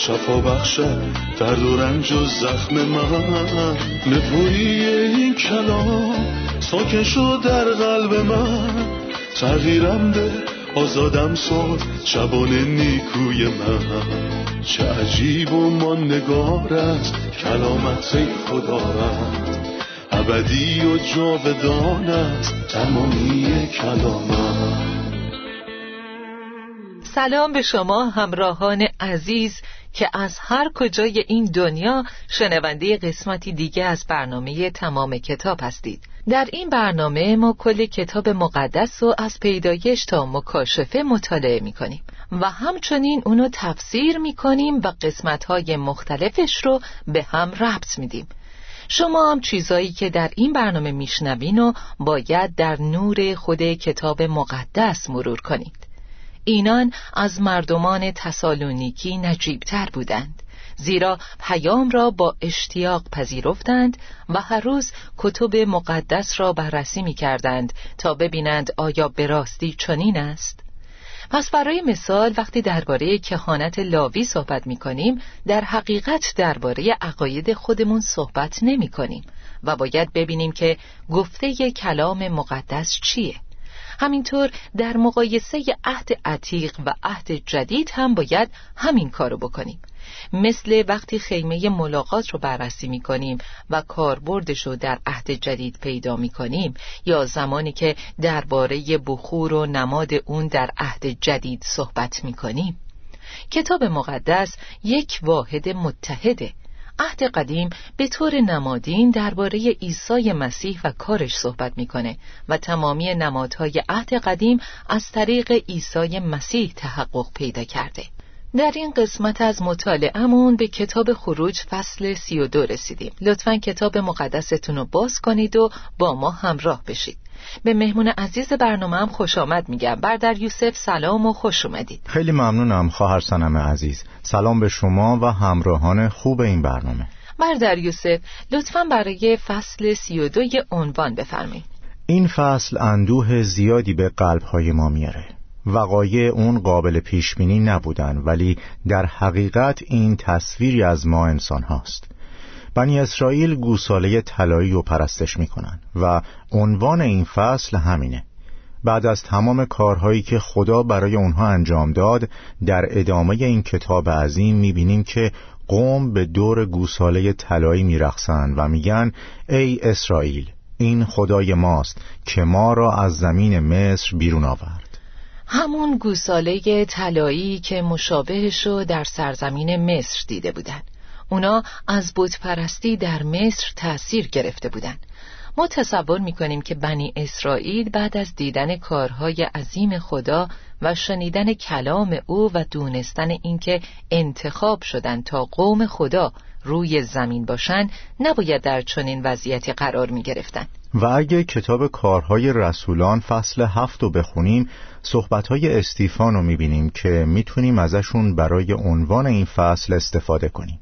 شفا بخشد درد و رنج و زخم من. نپویی این کلام ساکن شد در قلب من. تغییرم ده آزادم ساد شبان نیکوی من. چه عجیب و نگار است کلامت خدا رد ابدی و جاودان است تمامی کلامت. سلام به شما همراهان عزیز. که از هر کجای این دنیا شنونده قسمتی دیگه از برنامه تمام کتاب هستید. در این برنامه ما کل کتاب مقدس رو از پیدایش تا مکاشفه مطالعه می کنیم و همچنین اونو تفسیر می کنیم و قسمتهای مختلفش رو به هم ربط میدیم. شما هم چیزایی که در این برنامه میشنوین و باید در نور خود کتاب مقدس مرور کنید. اینان از مردمان تسالونیکی نجیبتر بودند زیرا پیام را با اشتیاق پذیرفتند و هر روز کتب مقدس را بررسی می کردند تا ببینند آیا به راستی چنین است. پس برای مثال وقتی درباره کهانت لاوی صحبت می کنیم در حقیقت درباره عقاید خودمون صحبت نمی کنیم و باید ببینیم که گفته کلام مقدس چیه. همینطور در مقایسه عهد عتیق و عهد جدید هم باید همین کارو بکنیم. مثل وقتی خیمه ملاقات رو بررسی می کنیم و کاربردش رو در عهد جدید پیدا می کنیم یا زمانی که درباره بخور و نماد اون در عهد جدید صحبت می کنیم کتاب مقدس یک واحد متحده. عهد قدیم به طور نمادین درباره عیسی مسیح و کارش صحبت می‌کنه و تمامی نمادهای عهد قدیم از طریق عیسی مسیح تحقق پیدا کرده. در این قسمت از مطالعهمون به کتاب خروج فصل سی و دو رسیدیم. لطفا کتاب مقدستون رو باز کنید و با ما همراه بشید. به مهمون عزیز برنامه هم خوش آمد میگم. بردر یوسف سلام و خوش اومدید. خیلی ممنونم خواهر سنم عزیز. سلام به شما و همراهان خوب این برنامه. بردر یوسف لطفا برای فصل سی و دوی عنوان بفرمایید. این فصل اندوه زیادی به قلبهای ما میاره. وقایع اون قابل پیش بینی نبودن ولی در حقیقت این تصویری از ما انسان هاست بنی اسرائیل گوساله طلایی رو پرستش می‌کنن و عنوان این فصل همینه. بعد از تمام کارهایی که خدا برای اونها انجام داد در ادامه این کتاب عظیم می‌بینیم که قوم به دور گوساله طلایی میرقصند و میگن ای اسرائیل این خدای ماست که ما را از زمین مصر بیرون آورد. همون گوساله طلایی که مشابهش رو در سرزمین مصر دیده بودند اونا از پرستی در مصر تأثیر گرفته بودند. ما تصور می‌کنیم که بنی اسرائیل بعد از دیدن کارهای عظیم خدا و شنیدن کلام او و دونستن اینکه انتخاب شدن تا قوم خدا روی زمین باشن نباید در چنین وضعیتی قرار می گرفتن. و اگه کتاب کارهای رسولان فصل هفت رو بخونیم صحبتهای استیفان رو می‌بینیم که می‌تونیم ازشون برای عنوان این فصل استفاده کنیم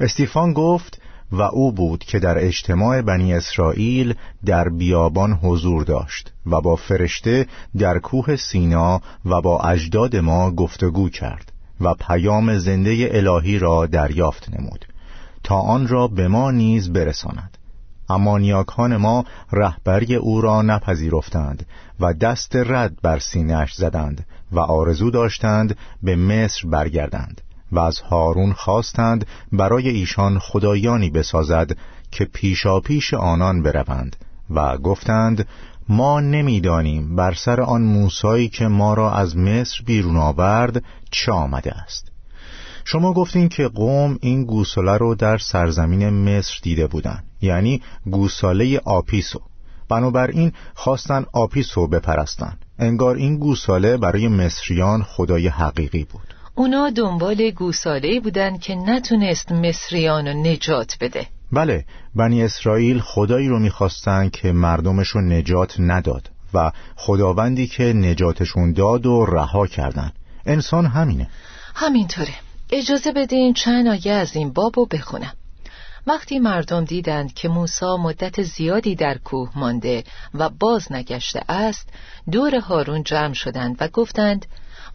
استیفان گفت و او بود که در اجتماع بنی اسرائیل در بیابان حضور داشت و با فرشته در کوه سینا و با اجداد ما گفتگو کرد و پیام زنده الهی را دریافت نمود. تا آن را به ما نیز برساند. اما نیاکان ما رهبری او را نپذیرفتند و دست رد بر سینهش زدند و آرزو داشتند به مصر برگردند. و از هارون خواستند برای ایشان خدایانی بسازد که پیشا پیش آنان بروند و گفتند ما نمی‌دانیم بر سر آن موسایی که ما را از مصر بیرون آورد چه آمده است. شما گفتین که قوم این گوساله رو در سرزمین مصر دیده بودند یعنی گوساله آپیسو. بنابراین خواستن آپیسو بپرستن انگار این گوساله برای مصریان خدای حقیقی بود. اونا دنبال گوساله بودن که نتونست مصریان رو نجات بده. بله بنی اسرائیل خدایی رو می‌خواستن که مردمش رو نجات نداد و خداوندی که نجاتشون داد و رها کردن. انسان همینه. همینطوره. اجازه بدین چند آیه از این بابو بخونم. وقتی مردم دیدند که موسی مدت زیادی در کوه مانده و باز نگشته است دور هارون جمع شدند و گفتند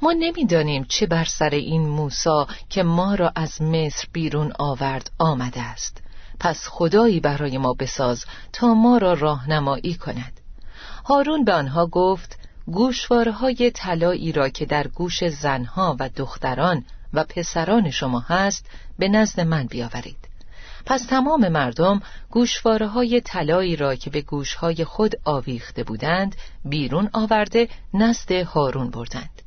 ما نمی‌دانیم چه بر سر این موسی که ما را از مصر بیرون آورد آمده است. پس خدایی برای ما بساز تا ما را راهنمایی کند. هارون به آنها گفت گوشوارهای طلایی را که در گوش زنها و دختران و پسران شما هست به نزد من بیاورید. پس تمام مردم گوشواره های طلایی را که به گوشهای خود آویخته بودند بیرون آورده نزد هارون بردند.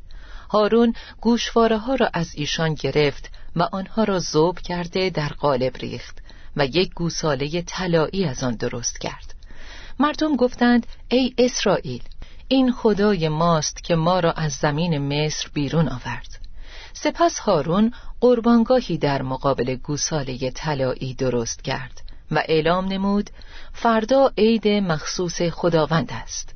هارون گوشواره ها را از ایشان گرفت و آنها را زوب کرده در قالب ریخت و یک گوساله طلایی از آن درست کرد. مردم گفتند ای اسرائیل این خدای ماست که ما را از زمین مصر بیرون آورد. سپس هارون قربانگاهی در مقابل گوساله طلایی درست کرد و اعلام نمود فردا عید مخصوص خداوند است.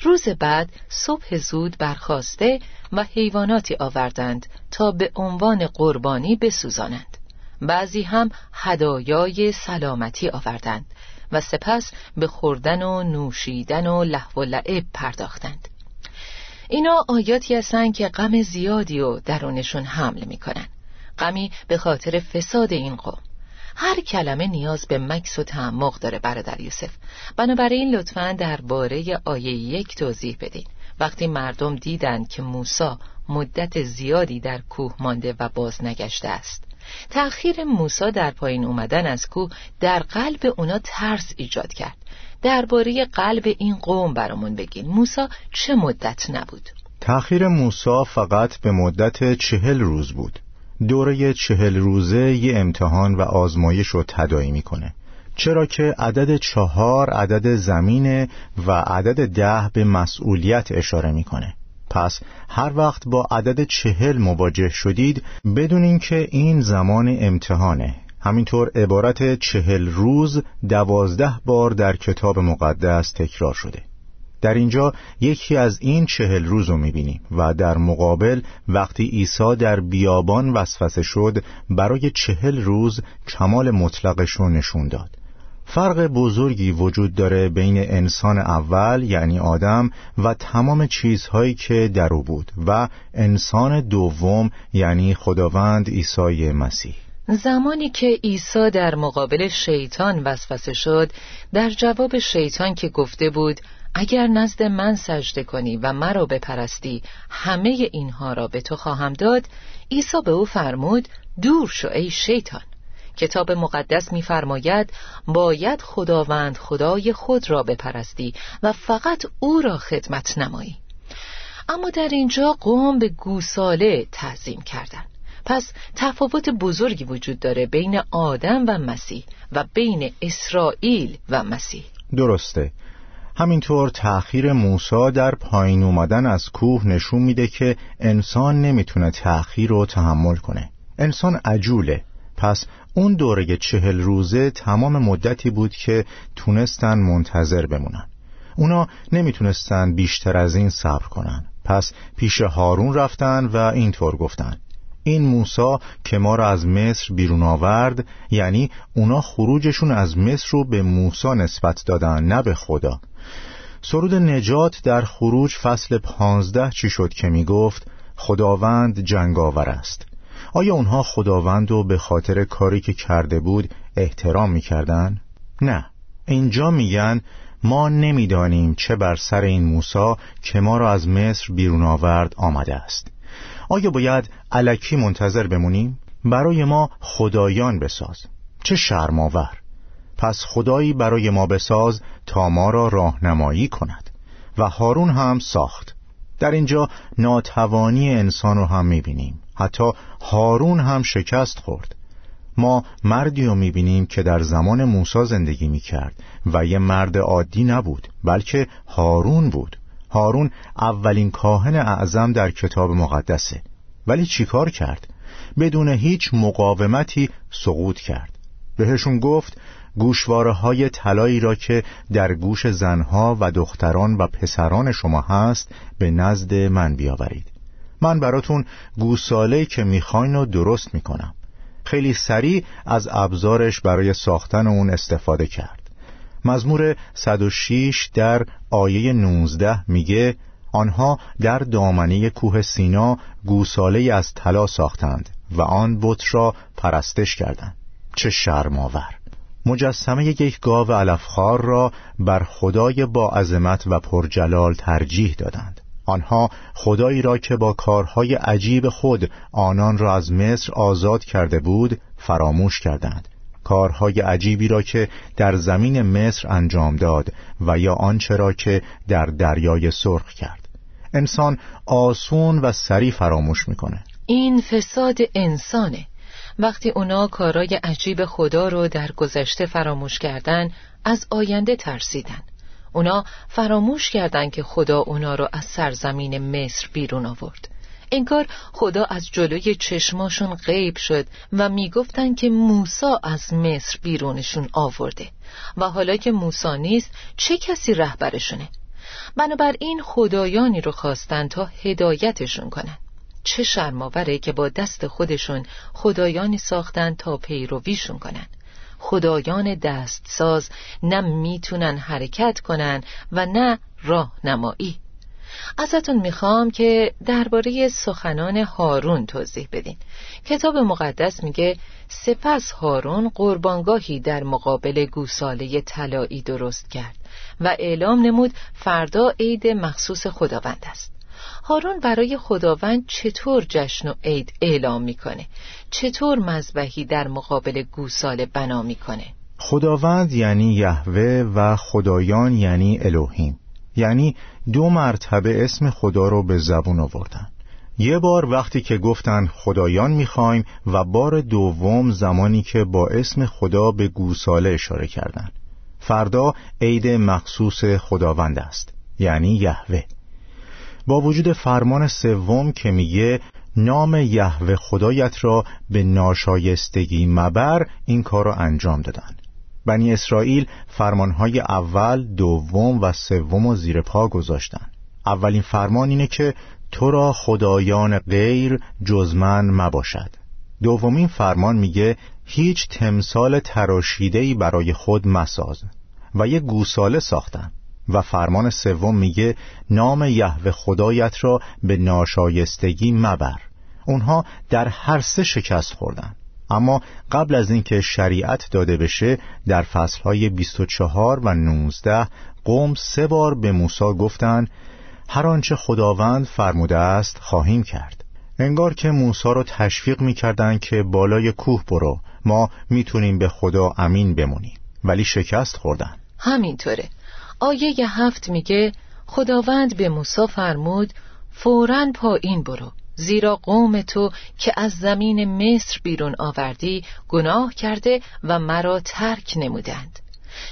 روز بعد صبح زود برخواسته و حیواناتی آوردند تا به عنوان قربانی بسوزانند. بعضی هم هدایای سلامتی آوردند و سپس به خوردن و نوشیدن و لحو و لعب پرداختند. اینا آیاتی هستند که غم زیادی و درونشون حمل می‌کنن. غمی به خاطر فساد این قوم. هر کلمه نیاز به مکس و تعمق داره برادر یوسف. بنابراین لطفا درباره آیه یک توضیح بدین. وقتی مردم دیدند که موسا مدت زیادی در کوه مانده و باز نگشته است. تأخیر موسا در پایین اومدن از کوه در قلب اونا ترس ایجاد کرد. درباره قلب این قوم برامون بگین. موسا چه مدت نبود؟ تأخیر موسا فقط به مدت چهل روز بود. دوره چهل روزه یه امتحان و آزمایش رو تدایی می‌کنه. چرا که عدد چهار عدد زمینه و عدد ده به مسئولیت اشاره می‌کنه. پس هر وقت با عدد چهل مواجه شدید بدونین که این زمان امتحانه. همینطور عبارت چهل روز دوازده بار در کتاب مقدس تکرار شده. در اینجا یکی از این چهل روز رو می‌بینیم و در مقابل وقتی عیسی در بیابان وسوسه شد برای چهل روز کمال مطلقش رو نشون داد. فرق بزرگی وجود داره بین انسان اول یعنی آدم و تمام چیزهایی که در او بود و انسان دوم یعنی خداوند عیسی مسیح. زمانی که عیسی در مقابل شیطان وسوسه شد در جواب شیطان که گفته بود اگر نزد من سجده کنی و مرا بپرستی همه اینها را به تو خواهم داد عیسی به او فرمود دور شو ای شیطان. کتاب مقدس می‌فرماید باید خداوند خدای خود را بپرستی و فقط او را خدمت نمایی. اما در اینجا قوم به گوساله تعظیم کردند پس تفاوت بزرگی وجود داره بین آدم و مسیح و بین اسرائیل و مسیح. درسته. همینطور تأخیر موسی در پایین اومدن از کوه نشون میده که انسان نمی‌تونه تأخیر رو تحمل کنه. انسان عجوله. پس اون دوره چهل روزه تمام مدتی بود که تونستن منتظر بمونن. اونا نمی‌تونستن بیشتر از این صبر کنن. پس پیش هارون رفتن و اینطور گفتن. این موسا که ما را از مصر بیرون آورد یعنی اونا خروجشون از مصر رو به موسا نسبت دادن نه به خدا. سرود نجات در خروج فصل پانزده چی شد که می گفت خداوند جنگاور است. آیا اونها خداوند رو به خاطر کاری که کرده بود احترام می‌کردن؟ نه. اینجا میگن ما نمی‌دانیم چه بر سر این موسا که ما را از مصر بیرون آورد آمده است. آیا باید علکی منتظر بمونیم؟ برای ما خدایان بساز. چه شرماور پس خدایی برای ما بساز تا ما را راهنمایی کند. و هارون هم ساخت. در اینجا ناتوانی انسان رو هم می‌بینیم. حتی هارون هم شکست خورد. ما مردی رو می‌بینیم که در زمان موسی زندگی می‌کرد و یه مرد عادی نبود بلکه هارون بود. هارون اولین کاهن اعظم در کتاب مقدسه. ولی چیکار کرد؟ بدون هیچ مقاومتی سقوط کرد. بهشون گفت گوشواره های طلایی را که در گوش زنها و دختران و پسران شما هست به نزد من بیاورید. من براتون گوساله که می‌خواین و درست می‌کنم. خیلی سریع از ابزارش برای ساختن اون استفاده کرد. مزمور 106 در آیه 19 میگه آنها در دامنه کوه سینا گوساله از طلا ساختند و آن بت را پرستش کردند. چه شرماور مجسمه یک گاو علفخوار را بر خدای با عظمت و پرجلال ترجیح دادند. آنها خدایی را که با کارهای عجیب خود آنان را از مصر آزاد کرده بود فراموش کردند. کارهای عجیبی را که در زمین مصر انجام داد و یا آنچه را که در دریای سرخ کرد. انسان آسون و سریع فراموش می‌کنه. این فساد انسانه. وقتی اونا کارای عجیب خدا رو در گذشته فراموش کردن از آینده ترسیدن. اونا فراموش کردن که خدا اونا رو از سرزمین مصر بیرون آورد. انگار خدا از جلوی چشماشون غیب شد و می‌گفتن که موسا از مصر بیرونشون آورده و حالا که موسا نیست چه کسی رهبرشونه؟ بنابراین خدایانی رو خواستن تا هدایتشون کنن. چه شرماوره که با دست خودشون خدایانی ساختن تا پیرویشون کنن. خدایان دستساز نه می‌تونن حرکت کنن و نه راه نمایی ازتون می‌خوام که درباره سخنان هارون توضیح بدین. کتاب مقدس میگه سپس هارون قربانگاهی در مقابل گوساله طلایی درست کرد و اعلام نمود فردا عید مخصوص خداوند است. هارون برای خداوند چطور جشن و عید اعلام می‌کنه؟ چطور مذبحی در مقابل گوساله بنا می‌کنه؟ خداوند یعنی یهوه و خدایان یعنی الوهیم یعنی دو مرتبه اسم خدا رو به زبون آوردن. یه بار وقتی که گفتن خدایان می‌خوایم و بار دوم زمانی که با اسم خدا به گوساله اشاره کردن. فردا عید مخصوص خداوند است یعنی یهوه. با وجود فرمان سوم که میگه نام یهوه خدایت را به ناشایستگی مبر این کار را انجام دادن بنی اسرائیل فرمانهای اول، دوم و سوم و زیر پا گذاشتن اولین فرمان اینه که تو را خدایان غیر جز من مباشد. دومین فرمان میگه هیچ تمثال تراشیدهی برای خود مساز و یه گوساله ساختن. و فرمان سوم میگه نام یهوه خدایت را به ناشایستگی مبر. اونها در هر سه شکست خوردن. اما قبل از اینکه شریعت داده بشه در فصلهای 24 و 19 قوم سه بار به موسی گفتند هر آنچه خداوند فرموده است خواهیم کرد. انگار که موسی رو تشویق می‌کردند که بالای کوه برو. ما می‌تونیم به خدا امین بمونیم. ولی شکست خوردن. همینطوره. آیه هفت میگه خداوند به موسی فرمود فورا پایین برو زیرا قوم تو که از زمین مصر بیرون آوردی گناه کرده و مرا ترک نمودند.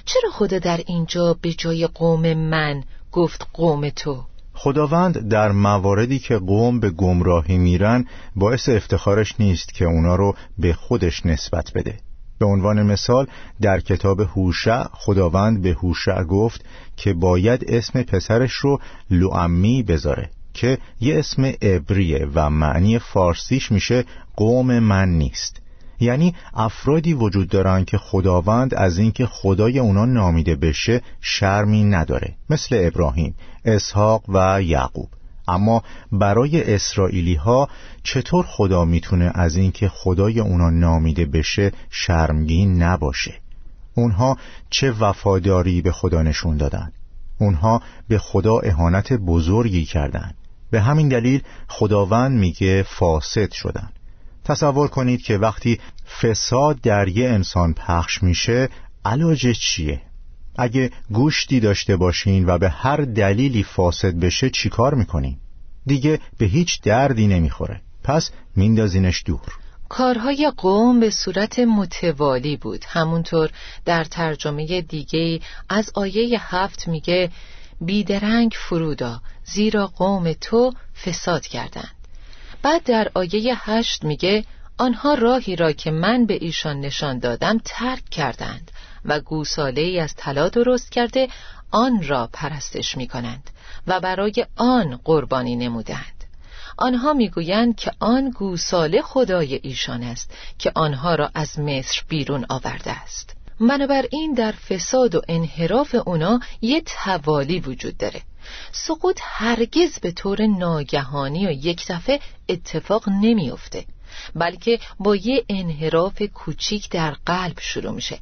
چرا خدا در اینجا به جای قوم من گفت قوم تو؟ خداوند در مواردی که قوم به گمراهی میرن باعث افتخارش نیست که اونا رو به خودش نسبت بده. به عنوان مثال در کتاب هوشع خداوند به هوشع گفت که باید اسم پسرش رو لوعمی بذاره که یه اسم عبریه و معنی فارسیش میشه قوم من نیست. یعنی افرادی وجود دارن که خداوند از اینکه خدای اونا نامیده بشه شرمی نداره مثل ابراهیم، اسحاق و یعقوب. اما برای اسرائیلی ها چطور خدا می‌تونه از اینکه خدای اونا نامیده بشه شرمگین نباشه اونها چه وفاداری به خدا نشون دادن اونها به خدا اهانت بزرگی کردند. به همین دلیل خداوند میگه فاسد شدن تصور کنید که وقتی فساد در یه انسان پخش میشه علاج چیه؟ اگه گوشتی داشته باشین و به هر دلیلی فاسد بشه چیکار می‌کنین؟ دیگه به هیچ دردی نمی‌خوره. پس میندازینش دور. کارهای قوم به صورت متوالی بود. همونطور در ترجمه دیگه از آیه هفت میگه بیدرنگ فرودا زیرا قوم تو فساد کردند. بعد در آیه هشت میگه آنها راهی را که من به ایشان نشان دادم ترک کردند. و گوساله ای از طلا درست کرده آن را پرستش می کنند و برای آن قربانی نمودند آنها می‌گویند که آن گوساله خدای ایشان است که آنها را از مصر بیرون آورده است. بنابراین در فساد و انحراف اونا یه توالی وجود داره. سقوط هرگز به طور ناگهانی و یک دفعه اتفاق نمیافته بلکه با یه انحراف کوچیک در قلب شروع میشه.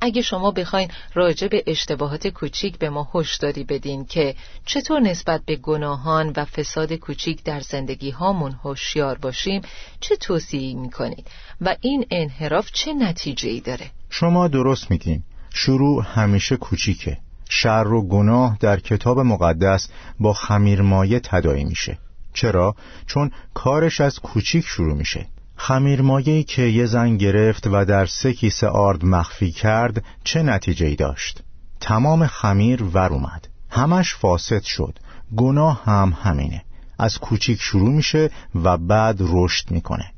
اگه شما بخواین راجع به اشتباهات کوچیک به ما هشداری بدین که چطور نسبت به گناهان و فساد کوچیک در زندگی هامون هوشیار باشیم چه توصیه می‌کنید؟ و این انحراف چه نتیجه ای داره؟ شما درست میگین. شروع همیشه کوچیکه. شر و گناه در کتاب مقدس با خمیرمایه تدایی میشه. چرا؟ چون کارش از کوچیک شروع میشه. خمیرمایه‌ای که یه زن گرفت و در سه کیسه آرد مخفی کرد چه نتیجه ای داشت؟ تمام خمیر ور اومد. همش فاسد شد. گناه هم همینه. از کوچیک شروع میشه و بعد رشد می‌کنه.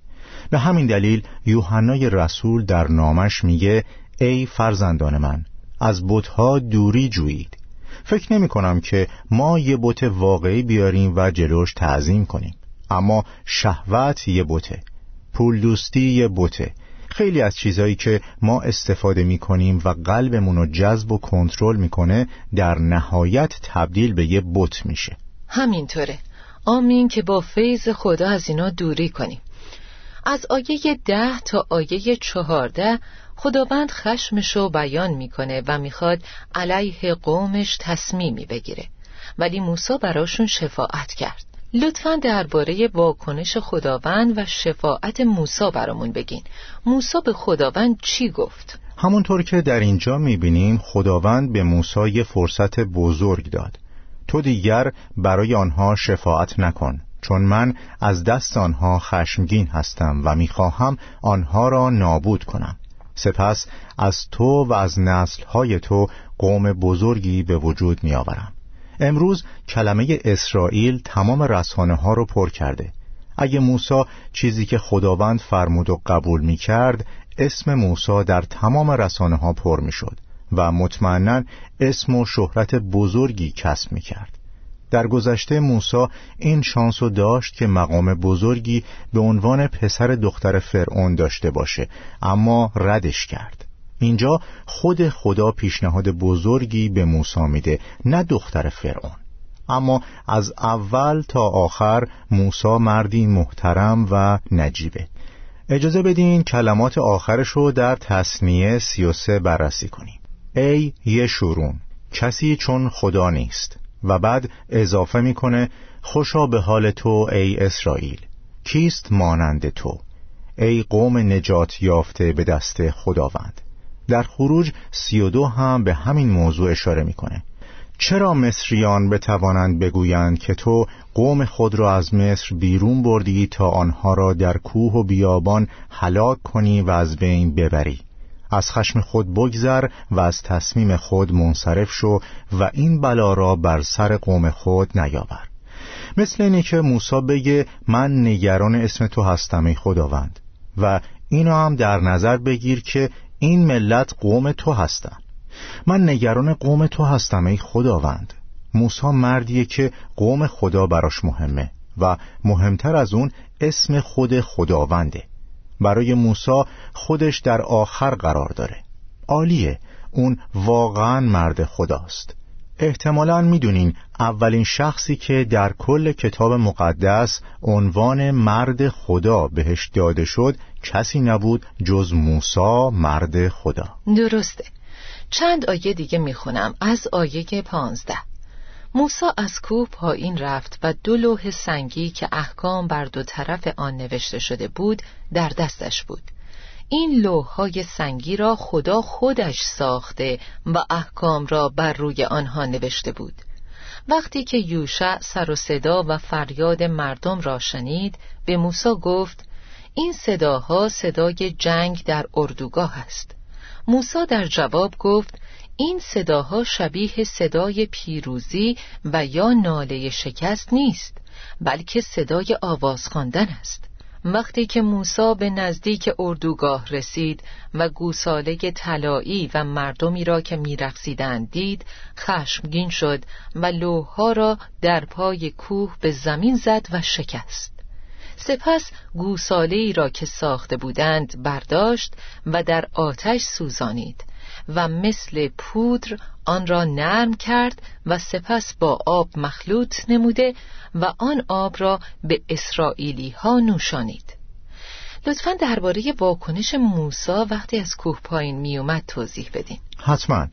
به همین دلیل یوحنای رسول در نامش میگه ای فرزندان من از بتها دوری جویید. فکر نمی کنم که ما یه بت واقعی بیاریم و جلوش تعظیم کنیم. اما شهوت یه بته. پول دوستی یه بوته. خیلی از چیزهایی که ما استفاده می کنیم و قلبمون رو جذب و کنترل می‌کنه در نهایت تبدیل به یه بت میشه. همینطوره. آمین که با فیض خدا از اینا دوری کنیم. از آیه ده تا آیه چهارده خداوند خشمش رو بیان می‌کنه و می‌خواد علیه قومش تصمیمی بگیره. ولی موسی براشون شفاعت کرد. لطفا درباره واکنش خداوند و شفاعت موسی برامون بگین. موسی به خداوند چی گفت؟ همونطور که در اینجا می‌بینیم خداوند به موسی یه فرصت بزرگ داد. تو دیگر برای آنها شفاعت نکن چون من از دست آنها خشمگین هستم و می‌خواهم آنها را نابود کنم. سپس از تو و از نسلهای تو قوم بزرگی به وجود میآورم. امروز کلمه اسرائیل تمام رسانه ها رو پر کرده. اگه موسی چیزی که خداوند فرمود و قبول می کرد اسم موسی در تمام رسانه ها پر می شد و مطمئنا اسم و شهرت بزرگی کسب می کرد در گذشته موسی این شانس داشت که مقام بزرگی به عنوان پسر دختر فرعون داشته باشه اما ردش کرد. اینجا خود خدا پیشنهاد بزرگی به موسی میده نه دختر فرعون. اما از اول تا آخر موسی مردی محترم و نجیبه. اجازه بدین کلمات آخرش رو در و سه بررسی کنیم. ای یشورون کسی چون خدا نیست و بعد اضافه می‌کنه خوشا به حال تو ای اسرائیل. کیست مانند تو؟ ای قوم نجات یافته به دست خداوند. در خروج سی و دو هم به همین موضوع اشاره می‌کنه. چرا مصریان بتوانند بگویند که تو قوم خود را از مصر بیرون بردی تا آنها را در کوه و بیابان هلاک کنی و از بین ببری؟ از خشم خود بگذر و از تصمیم خود منصرف شو و این بلا را بر سر قوم خود نیاور. مثل اینه که موسی بگه من نگران اسم تو هستم ای خداوند. و اینو هم در نظر بگیر که این ملت قوم تو هستن. من نگران قوم تو هستم ای خداوند. موسی مردیه که قوم خدا براش مهمه و مهمتر از اون اسم خود خداونده. برای موسی خودش در آخر قرار داره. عالیه. اون واقعا مرد خداست. احتمالا می‌دونین اولین شخصی که در کل کتاب مقدس عنوان مرد خدا بهش داده شد کسی نبود جز موسا مرد خدا. درسته. چند آیه دیگه می‌خونم از آیه پانزده. موسا از کوه پایین رفت و دو لوح سنگی که احکام بر دو طرف آن نوشته شده بود در دستش بود. این لوحهای سنگی را خدا خودش ساخته و احکام را بر روی آنها نوشته بود. وقتی که یوشع سر و صدا و فریاد مردم را شنید به موسی گفت این صداها صدای جنگ در اردوگاه است. موسی در جواب گفت این صداها شبیه صدای پیروزی و یا ناله شکست نیست بلکه صدای آواز خواندن است. وقتی که موسی به نزدیک اردوگاه رسید و گوساله طلایی و مردمی را که میرقصیدند دید خشمگین شد و لوحها را در پای کوه به زمین زد و شکست. سپس گوساله ای را که ساخته بودند برداشت و در آتش سوزانید. و مثل پودر آن را نرم کرد و سپس با آب مخلوط نموده و آن آب را به اسرائیلی ها نوشانید. لطفا درباره واکنش موسا وقتی از کوه پایین میومد توضیح بدین. حتما.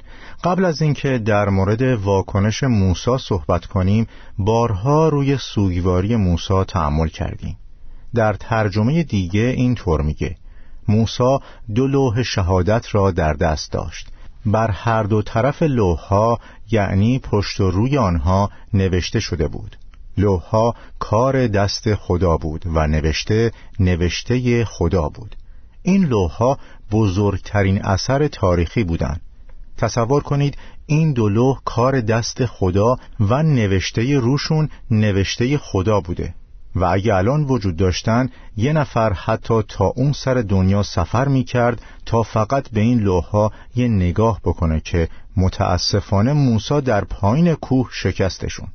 قبل از اینکه در مورد واکنش موسا صحبت کنیم بارها روی سوگواری موسا تحمل کردیم. در ترجمه دیگه اینطور میگه موسا دو لوح شهادت را در دست داشت. بر هر دو طرف لوحها یعنی پشت و روی آنها نوشته شده بود. لوحها کار دست خدا بود و نوشته نوشته خدا بود. این لوحها بزرگترین اثر تاریخی بودند. تصور کنید این دو لوح کار دست خدا و نوشته روشون نوشته خدا بوده. و اگه الان وجود داشتن یه نفر حتی تا اون سر دنیا سفر می کرد تا فقط به این لوحها یه نگاه بکنه که متاسفانه موسا در پایین کوه شکستشون.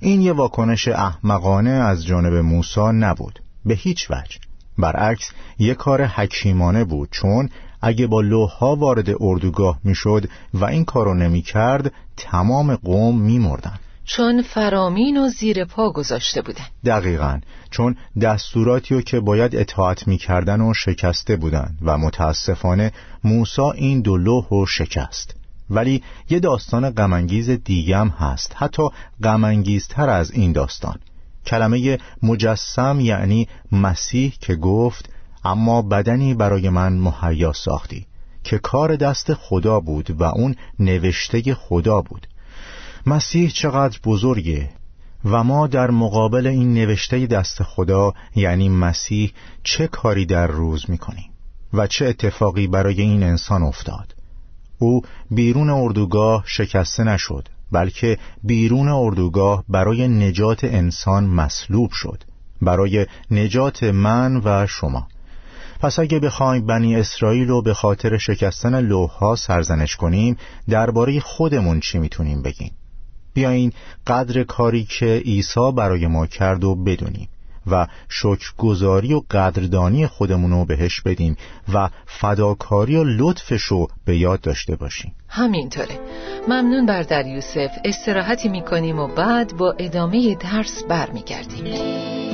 این یه واکنش احمقانه از جانب موسا نبود. به هیچ وجه. برعکس یه کار حکیمانه بود چون اگه با لوحها وارد اردوگاه می‌شد و این کارو نمی کرد تمام قوم می مردن. چون فرامین و زیر پا گذاشته بودن. دقیقا. چون دستوراتی رو که باید اطاعت می‌کردن و شکسته بودن و متاسفانه موسا این دو لوح و شکست. ولی یه داستان غمانگیز دیگم هست. حتی غمانگیزتر از این داستان. کلمه مجسم یعنی مسیح که گفت اما بدنی برای من مهیا ساختی که کار دست خدا بود و اون نوشته خدا بود. مسیح چقدر بزرگه و ما در مقابل این نوشته دست خدا یعنی مسیح چه کاری در روز می‌کنیم و چه اتفاقی برای این انسان افتاد. او بیرون اردوگاه شکسته نشد بلکه بیرون اردوگاه برای نجات انسان مصلوب شد برای نجات من و شما. پس اگه بخوایم بنی اسرائیل رو به خاطر شکستن لوحها سرزنش کنیم درباره خودمون چی می‌تونیم بگیم؟ بیایین قدر کاری که عیسی برای ما کرد و بدونیم و شکرگزاری و قدردانی خودمون رو بهش بدیم و فداکاری و لطفش رو به یاد داشته باشیم. همینطوره. ممنون بردر یوسف. استراحتی می‌کنیم و بعد با ادامه درس برمیگردیم.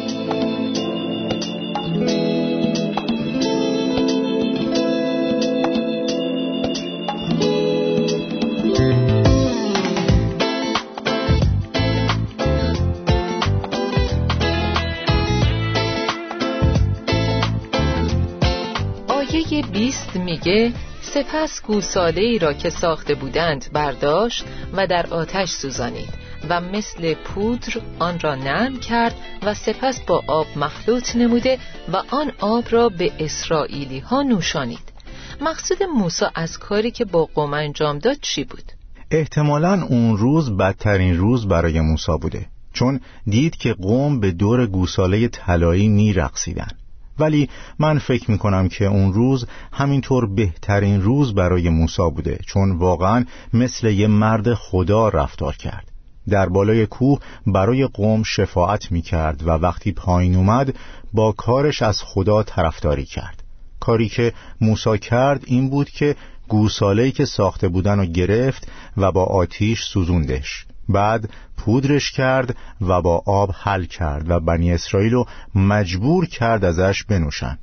بیست میگه سپس گوساله ای را که ساخته بودند برداشت و در آتش سوزانید و مثل پودر آن را نرم کرد و سپس با آب مخلوط نموده و آن آب را به اسرائیلی ها نوشانید مقصود موسی از کاری که با قوم انجام داد چی بود؟ احتمالا اون روز بدترین روز برای موسی بوده چون دید که قوم به دور گوساله طلایی میرقصیدن ولی من فکر می کنم که اون روز همینطور بهترین روز برای موسا بوده چون واقعا مثل یه مرد خدا رفتار کرد. در بالای کوه برای قوم شفاعت می کرد و وقتی پایین اومد با کارش از خدا طرفداری کرد. کاری که موسا کرد این بود که گوساله‌ای که ساخته بودن و گرفت و با آتیش سوزوندش. بعد پودرش کرد و با آب حل کرد و بنی اسرائیل رو مجبور کرد ازش بنوشن.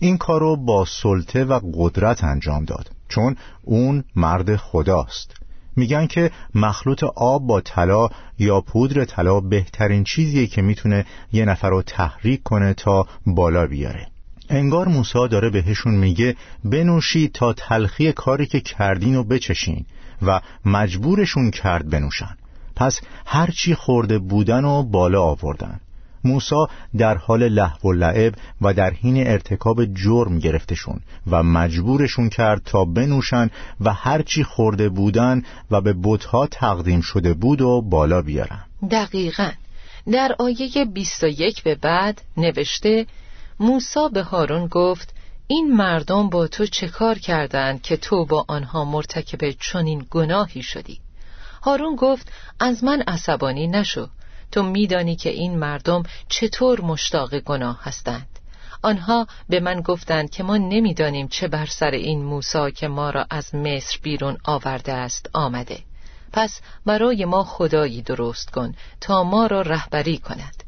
این کارو با سلطه و قدرت انجام داد چون اون مرد خداست. میگن که مخلوط آب با طلا یا پودر طلا بهترین چیزیه که می‌تونه یه نفر رو تحریک کنه تا بالا بیاره. انگار موسی داره بهشون میگه بنوشید تا تلخی کاری که کردین و بچشین و مجبورشون کرد بنوشن. پس هرچی خورده بودن و بالا آوردن. موسی در حال لحو و لعب و در حین ارتکاب جرم گرفتشون و مجبورشون کرد تا بنوشن و هرچی خورده بودن و به بتها تقدیم شده بود و بالا بیارن. دقیقا. در آیه 21 به بعد نوشته موسی به هارون گفت این مردم با تو چه کار کردند که تو با آنها مرتکب چنین گناهی شدی؟ هارون گفت از من عصبانی نشو. تو میدانی که این مردم چطور مشتاق گناه هستند. آنها به من گفتند که ما نمی‌دانیم چه بر سر این موسا که ما را از مصر بیرون آورده است آمده. پس برای ما خدایی درست کن تا ما را رهبری کند.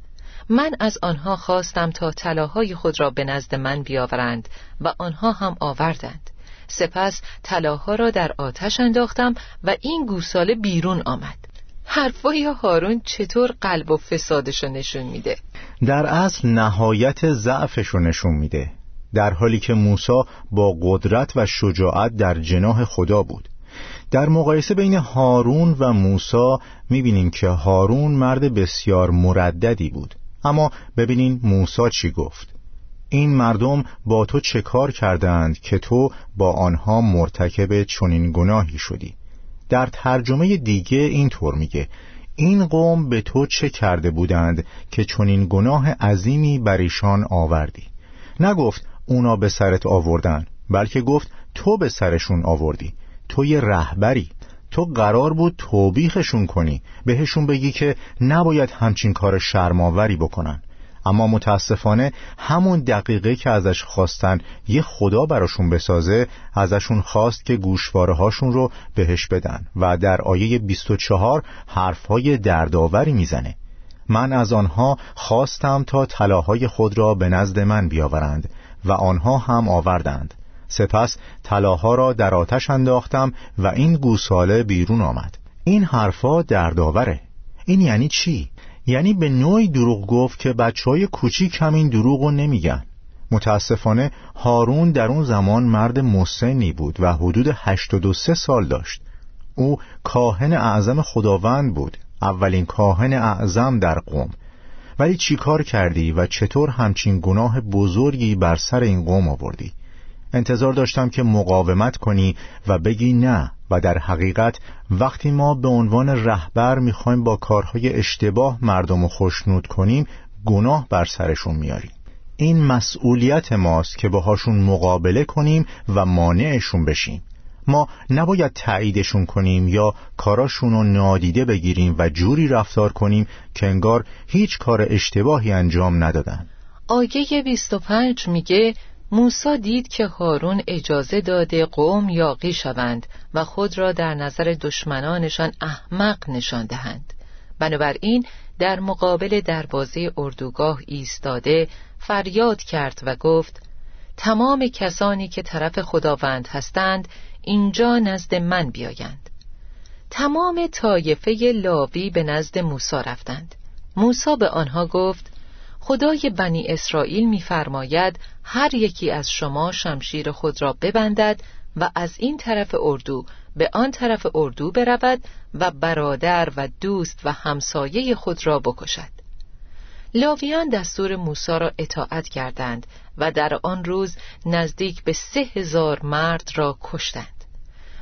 من از آنها خواستم تا طلاهای خود را به نزد من بیاورند و آنها هم آوردند. سپس طلاها را در آتش انداختم و این گوساله بیرون آمد. حرفای هارون چطور قلب و فسادشو نشون میده؟ در اصل نهایت ضعفشو نشون میده. در حالی که موسی با قدرت و شجاعت در جناه خدا بود. در مقایسه بین هارون و موسی می‌بینیم که هارون مرد بسیار مرددی بود. اما ببینین موسی چی گفت. این مردم با تو چه کار کردند که تو با آنها مرتکب چنین گناهی شدی؟ در ترجمه دیگه اینطور میگه این قوم به تو چه کرده بودند که چنین گناه عظیمی بر ایشان آوردی؟ نگفت اونا به سرت آوردن بلکه گفت تو به سرشون آوردی تو یه رهبری تو قرار بود توبیخشون کنی بهشون بگی که نباید همچین کار شرماوری بکنن. اما متاسفانه همون دقیقه که ازش خواستن یه خدا براشون بسازه ازشون خواست که گوشواره هاشون رو بهش بدن و در آیه 24 حرفهای دردآوری می‌زنه. من از آنها خواستم تا طلاهای خود را به نزد من بیاورند و آنها هم آوردند. سپس طلاها را در آتش انداختم و این گوساله بیرون آمد. این حرفا دردآوره. این یعنی چی؟ یعنی به نوعی دروغ گفت که بچه های کوچیک همین دروغ رو نمیگن. متاسفانه هارون در اون زمان مرد مسنی بود و حدود 83 سال داشت. او کاهن اعظم خداوند بود اولین کاهن اعظم در قوم. ولی چی کار کردی و چطور همچین گناه بزرگی بر سر این قوم آوردی؟ انتظار داشتم که مقاومت کنی و بگی نه و در حقیقت وقتی ما به عنوان رهبر می‌خوایم با کارهای اشتباه مردم رو خوشنود کنیم گناه بر سرشون میاریم این مسئولیت ماست که باهاشون مقابله کنیم و مانعشون بشیم. ما نباید تاییدشون کنیم یا کاراشون رو نادیده بگیریم و جوری رفتار کنیم که انگار هیچ کار اشتباهی انجام ندادن. آیه 25 میگه موسا دید که هارون اجازه داده قوم یاقی شوند و خود را در نظر دشمنانشان احمق نشان دهند. بنابراین در مقابل دروازه اردوگاه ایستاده فریاد کرد و گفت تمام کسانی که طرف خداوند هستند اینجا نزد من بیایند. تمام طایفه لاوی به نزد موسا رفتند. موسا به آنها گفت خدای بنی اسرائیل میفرماید هر یکی از شما شمشیر خود را ببندد و از این طرف اردو به آن طرف اردو برود و برادر و دوست و همسایه خود را بکشد. لاویان دستور موسی را اطاعت کردند و در آن روز نزدیک به سه هزار مرد را کشتند.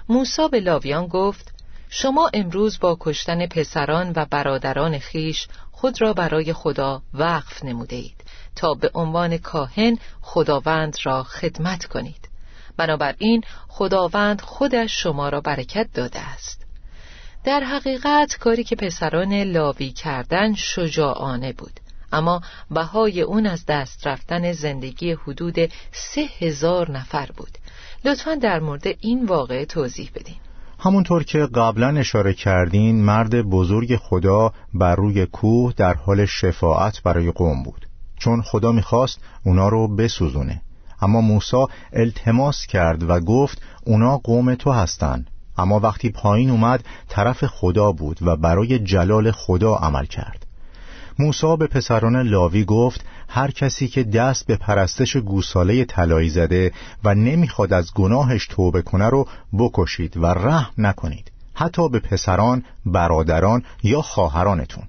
موسی به لاویان گفت شما امروز با کشتن پسران و برادران خیش خود را برای خدا وقف نموده اید تا به عنوان کاهن خداوند را خدمت کنید. بنابراین خداوند خودش شما را برکت داده است. در حقیقت کاری که پسران لاوی کردن شجاعانه بود. اما بهای اون از دست رفتن زندگی حدود سه هزار نفر بود. لطفا در مورد این واقعه توضیح بدین. همونطور که قبلا اشاره کردین مرد بزرگ خدا بر روی کوه در حال شفاعت برای قوم بود. چون خدا می‌خواست اونا رو بسوزونه. اما موسی التماس کرد و گفت اونا قوم تو هستن. اما وقتی پایین اومد طرف خدا بود و برای جلال خدا عمل کرد. موسی به پسران لاوی گفت هر کسی که دست به پرستش گوساله طلایی زده و نمی‌خواد از گناهش توبه کنه رو بکشید و رحم نکنید حتی به پسران، برادران یا خواهرانتون.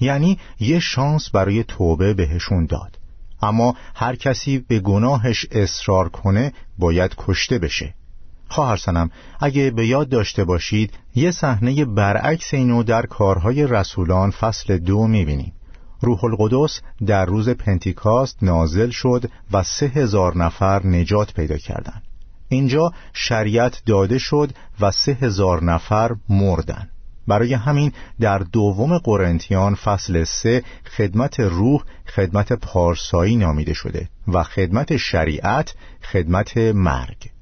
یعنی یه شانس برای توبه بهشون داد. اما هر کسی به گناهش اصرار کنه باید کشته بشه. خواهر سنم اگه به یاد داشته باشید یه صحنه برعکس اینو در کارهای رسولان فصل دو می‌بینیم. روح القدس در روز پنتیکاست نازل شد و سه هزار نفر نجات پیدا کردند. اینجا شریعت داده شد و سه هزار نفر مردن برای همین در دوم قرنتیان فصل سه خدمت روح خدمت پارسایی نامیده شده و خدمت شریعت خدمت مرگ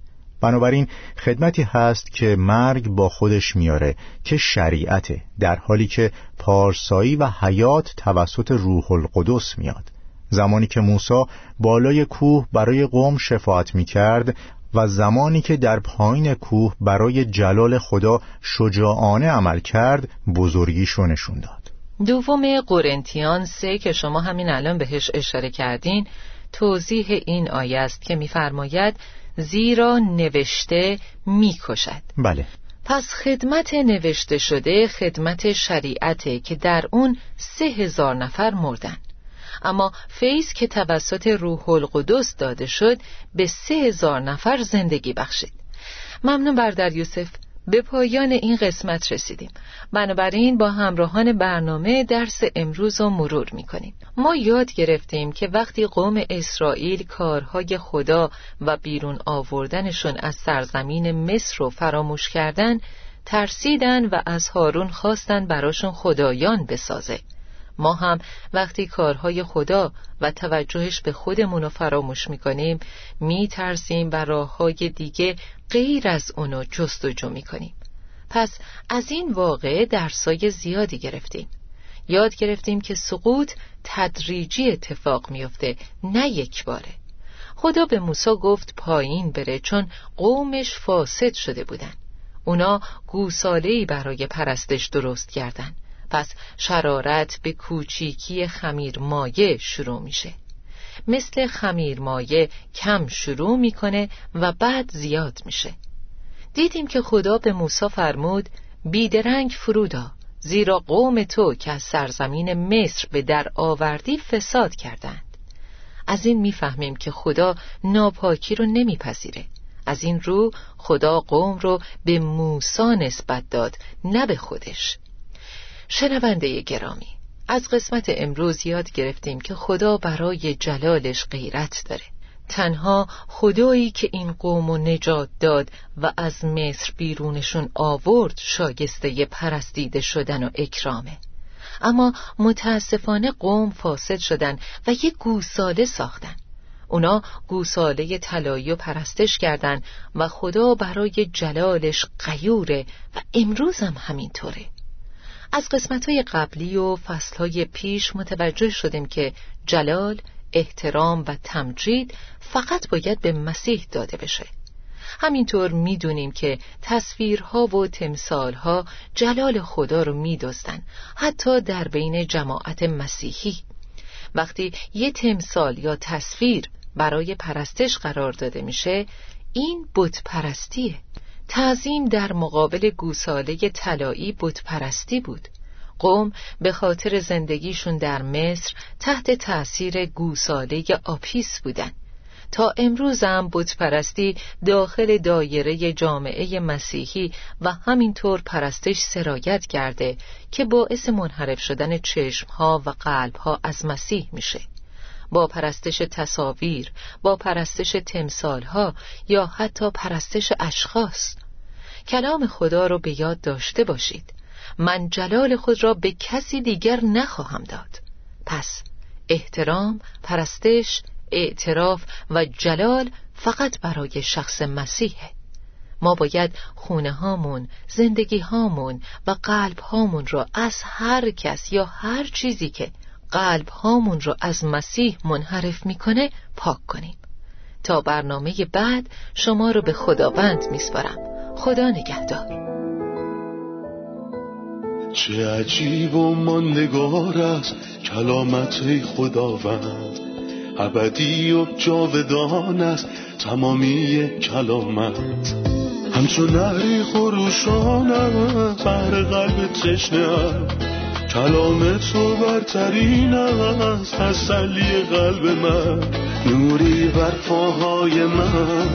بنابراین خدمتی هست که مرگ با خودش میاره که شریعته در حالی که پارسایی و حیات توسط روح القدس میاد. زمانی که موسی بالای کوه برای قوم شفاعت می‌کرد و زمانی که در پایین کوه برای جلال خدا شجاعانه عمل کرد بزرگیشو نشون داد. دوم قرنتیان سه که شما همین الان بهش اشاره کردین توضیح این آیه است که میفرماید زیرا نوشته می‌کشد. بله. پس خدمت نوشته شده خدمت شریعته که در اون سه هزار نفر مردن. اما فیض که توسط روح القدس داده شد به سه هزار نفر زندگی بخشید. ممنون بردر یوسف. به پایان این قسمت رسیدیم. بنابراین با همراهان برنامه درس امروز رو مرور می‌کنیم. ما یاد گرفتیم که وقتی قوم اسرائیل کارهای خدا و بیرون آوردنشون از سرزمین مصر رو فراموش کردن ترسیدن و از هارون خواستن براشون خدایان بسازه. ما هم وقتی کارهای خدا و توجهش به خودمون رو فراموش می‌کنیم میترسیم و راه های دیگه غیر از اونو جستجو می‌کنیم. پس از این واقعه درسای زیادی گرفتیم. یاد گرفتیم که سقوط تدریجی اتفاق میفته نه یک باره. خدا به موسی گفت پایین بره چون قومش فاسد شده بودن. اونا گوسالهی برای پرستش درست کردن. پس شرارت به کوچیکی خمیر مایه شروع میشه. مثل خمیر مایه کم شروع می‌کنه و بعد زیاد میشه. دیدیم که خدا به موسی فرمود بیدرنگ فرودا زیرا قوم تو که از سرزمین مصر به در آوردی فساد کردند. از این می‌فهمیم که خدا ناپاکی رو نمیپذیره. از این رو خدا قوم رو به موسی نسبت داد نه به خودش. شنونده گرامی از قسمت امروز یاد گرفتیم که خدا برای جلالش غیرت داره. تنها خدایی که این قوم و نجات داد و از مصر بیرونشون آورد شاگسته پرستیده شدن و اکرامه. اما متاسفانه قوم فاسد شدن و یه گوساله ساختن. اونا گوساله طلایی و پرستش کردن و خدا برای جلالش قیوره و امروز هم همینطوره. از قسمت های قبلی و فصل های پیش متوجه شدیم که جلال، احترام و تمجید فقط باید به مسیح داده بشه. همینطور می‌دونیم که تصویرها و تمثالها جلال خدا رو میدوستن حتی در بین جماعت مسیحی. وقتی یه تمثال یا تصویر برای پرستش قرار داده میشه این بت پرستیه. تعظیم در مقابل گوساله طلایی بتپرستی بود. قوم به خاطر زندگیشون در مصر تحت تأثیر گوساله آپیس بودن. تا امروز هم بتپرستی داخل دایره جامعه مسیحی و همینطور پرستش سرایت کرده که باعث منحرف شدن چشمها و قلبها از مسیح میشه. با پرستش تصاویر با پرستش تمثالها یا حتی پرستش اشخاص. کلام خدا رو به یاد داشته باشید. من جلال خود را به کسی دیگر نخواهم داد. پس احترام، پرستش، اعتراف و جلال فقط برای شخص مسیحه. ما باید خونه هامون، زندگی هامون و قلب هامون را از هر کس یا هر چیزی که قلب هامون را از مسیح منحرف می‌کنه پاک کنیم. تا برنامه بعد شما رو به خداوند میسپارم. خدا نگهدار. چه عجیب و ماندگار است کلامت خداوند. ابدی و جاودان است تمامی کلامت. همچون نهری خروشان بر قلب تشنه کلام تو برترین است تسلی قلب من. نوری بر پاهای من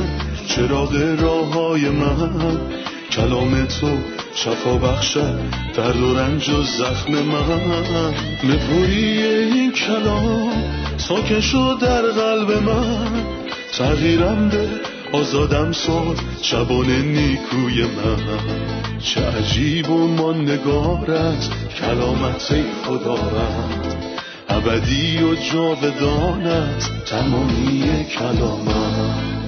چراغ راه های من. کلام تو شفا بخشد درد و رنج و زخم من. نپوری این کلام ساکن شد در قلب من. تغییرم به آزادم ساد شبان نیکوی من. چه عجیب و ما نگارت کلامت خداوند ابدی و جاودانت تمامی کلامت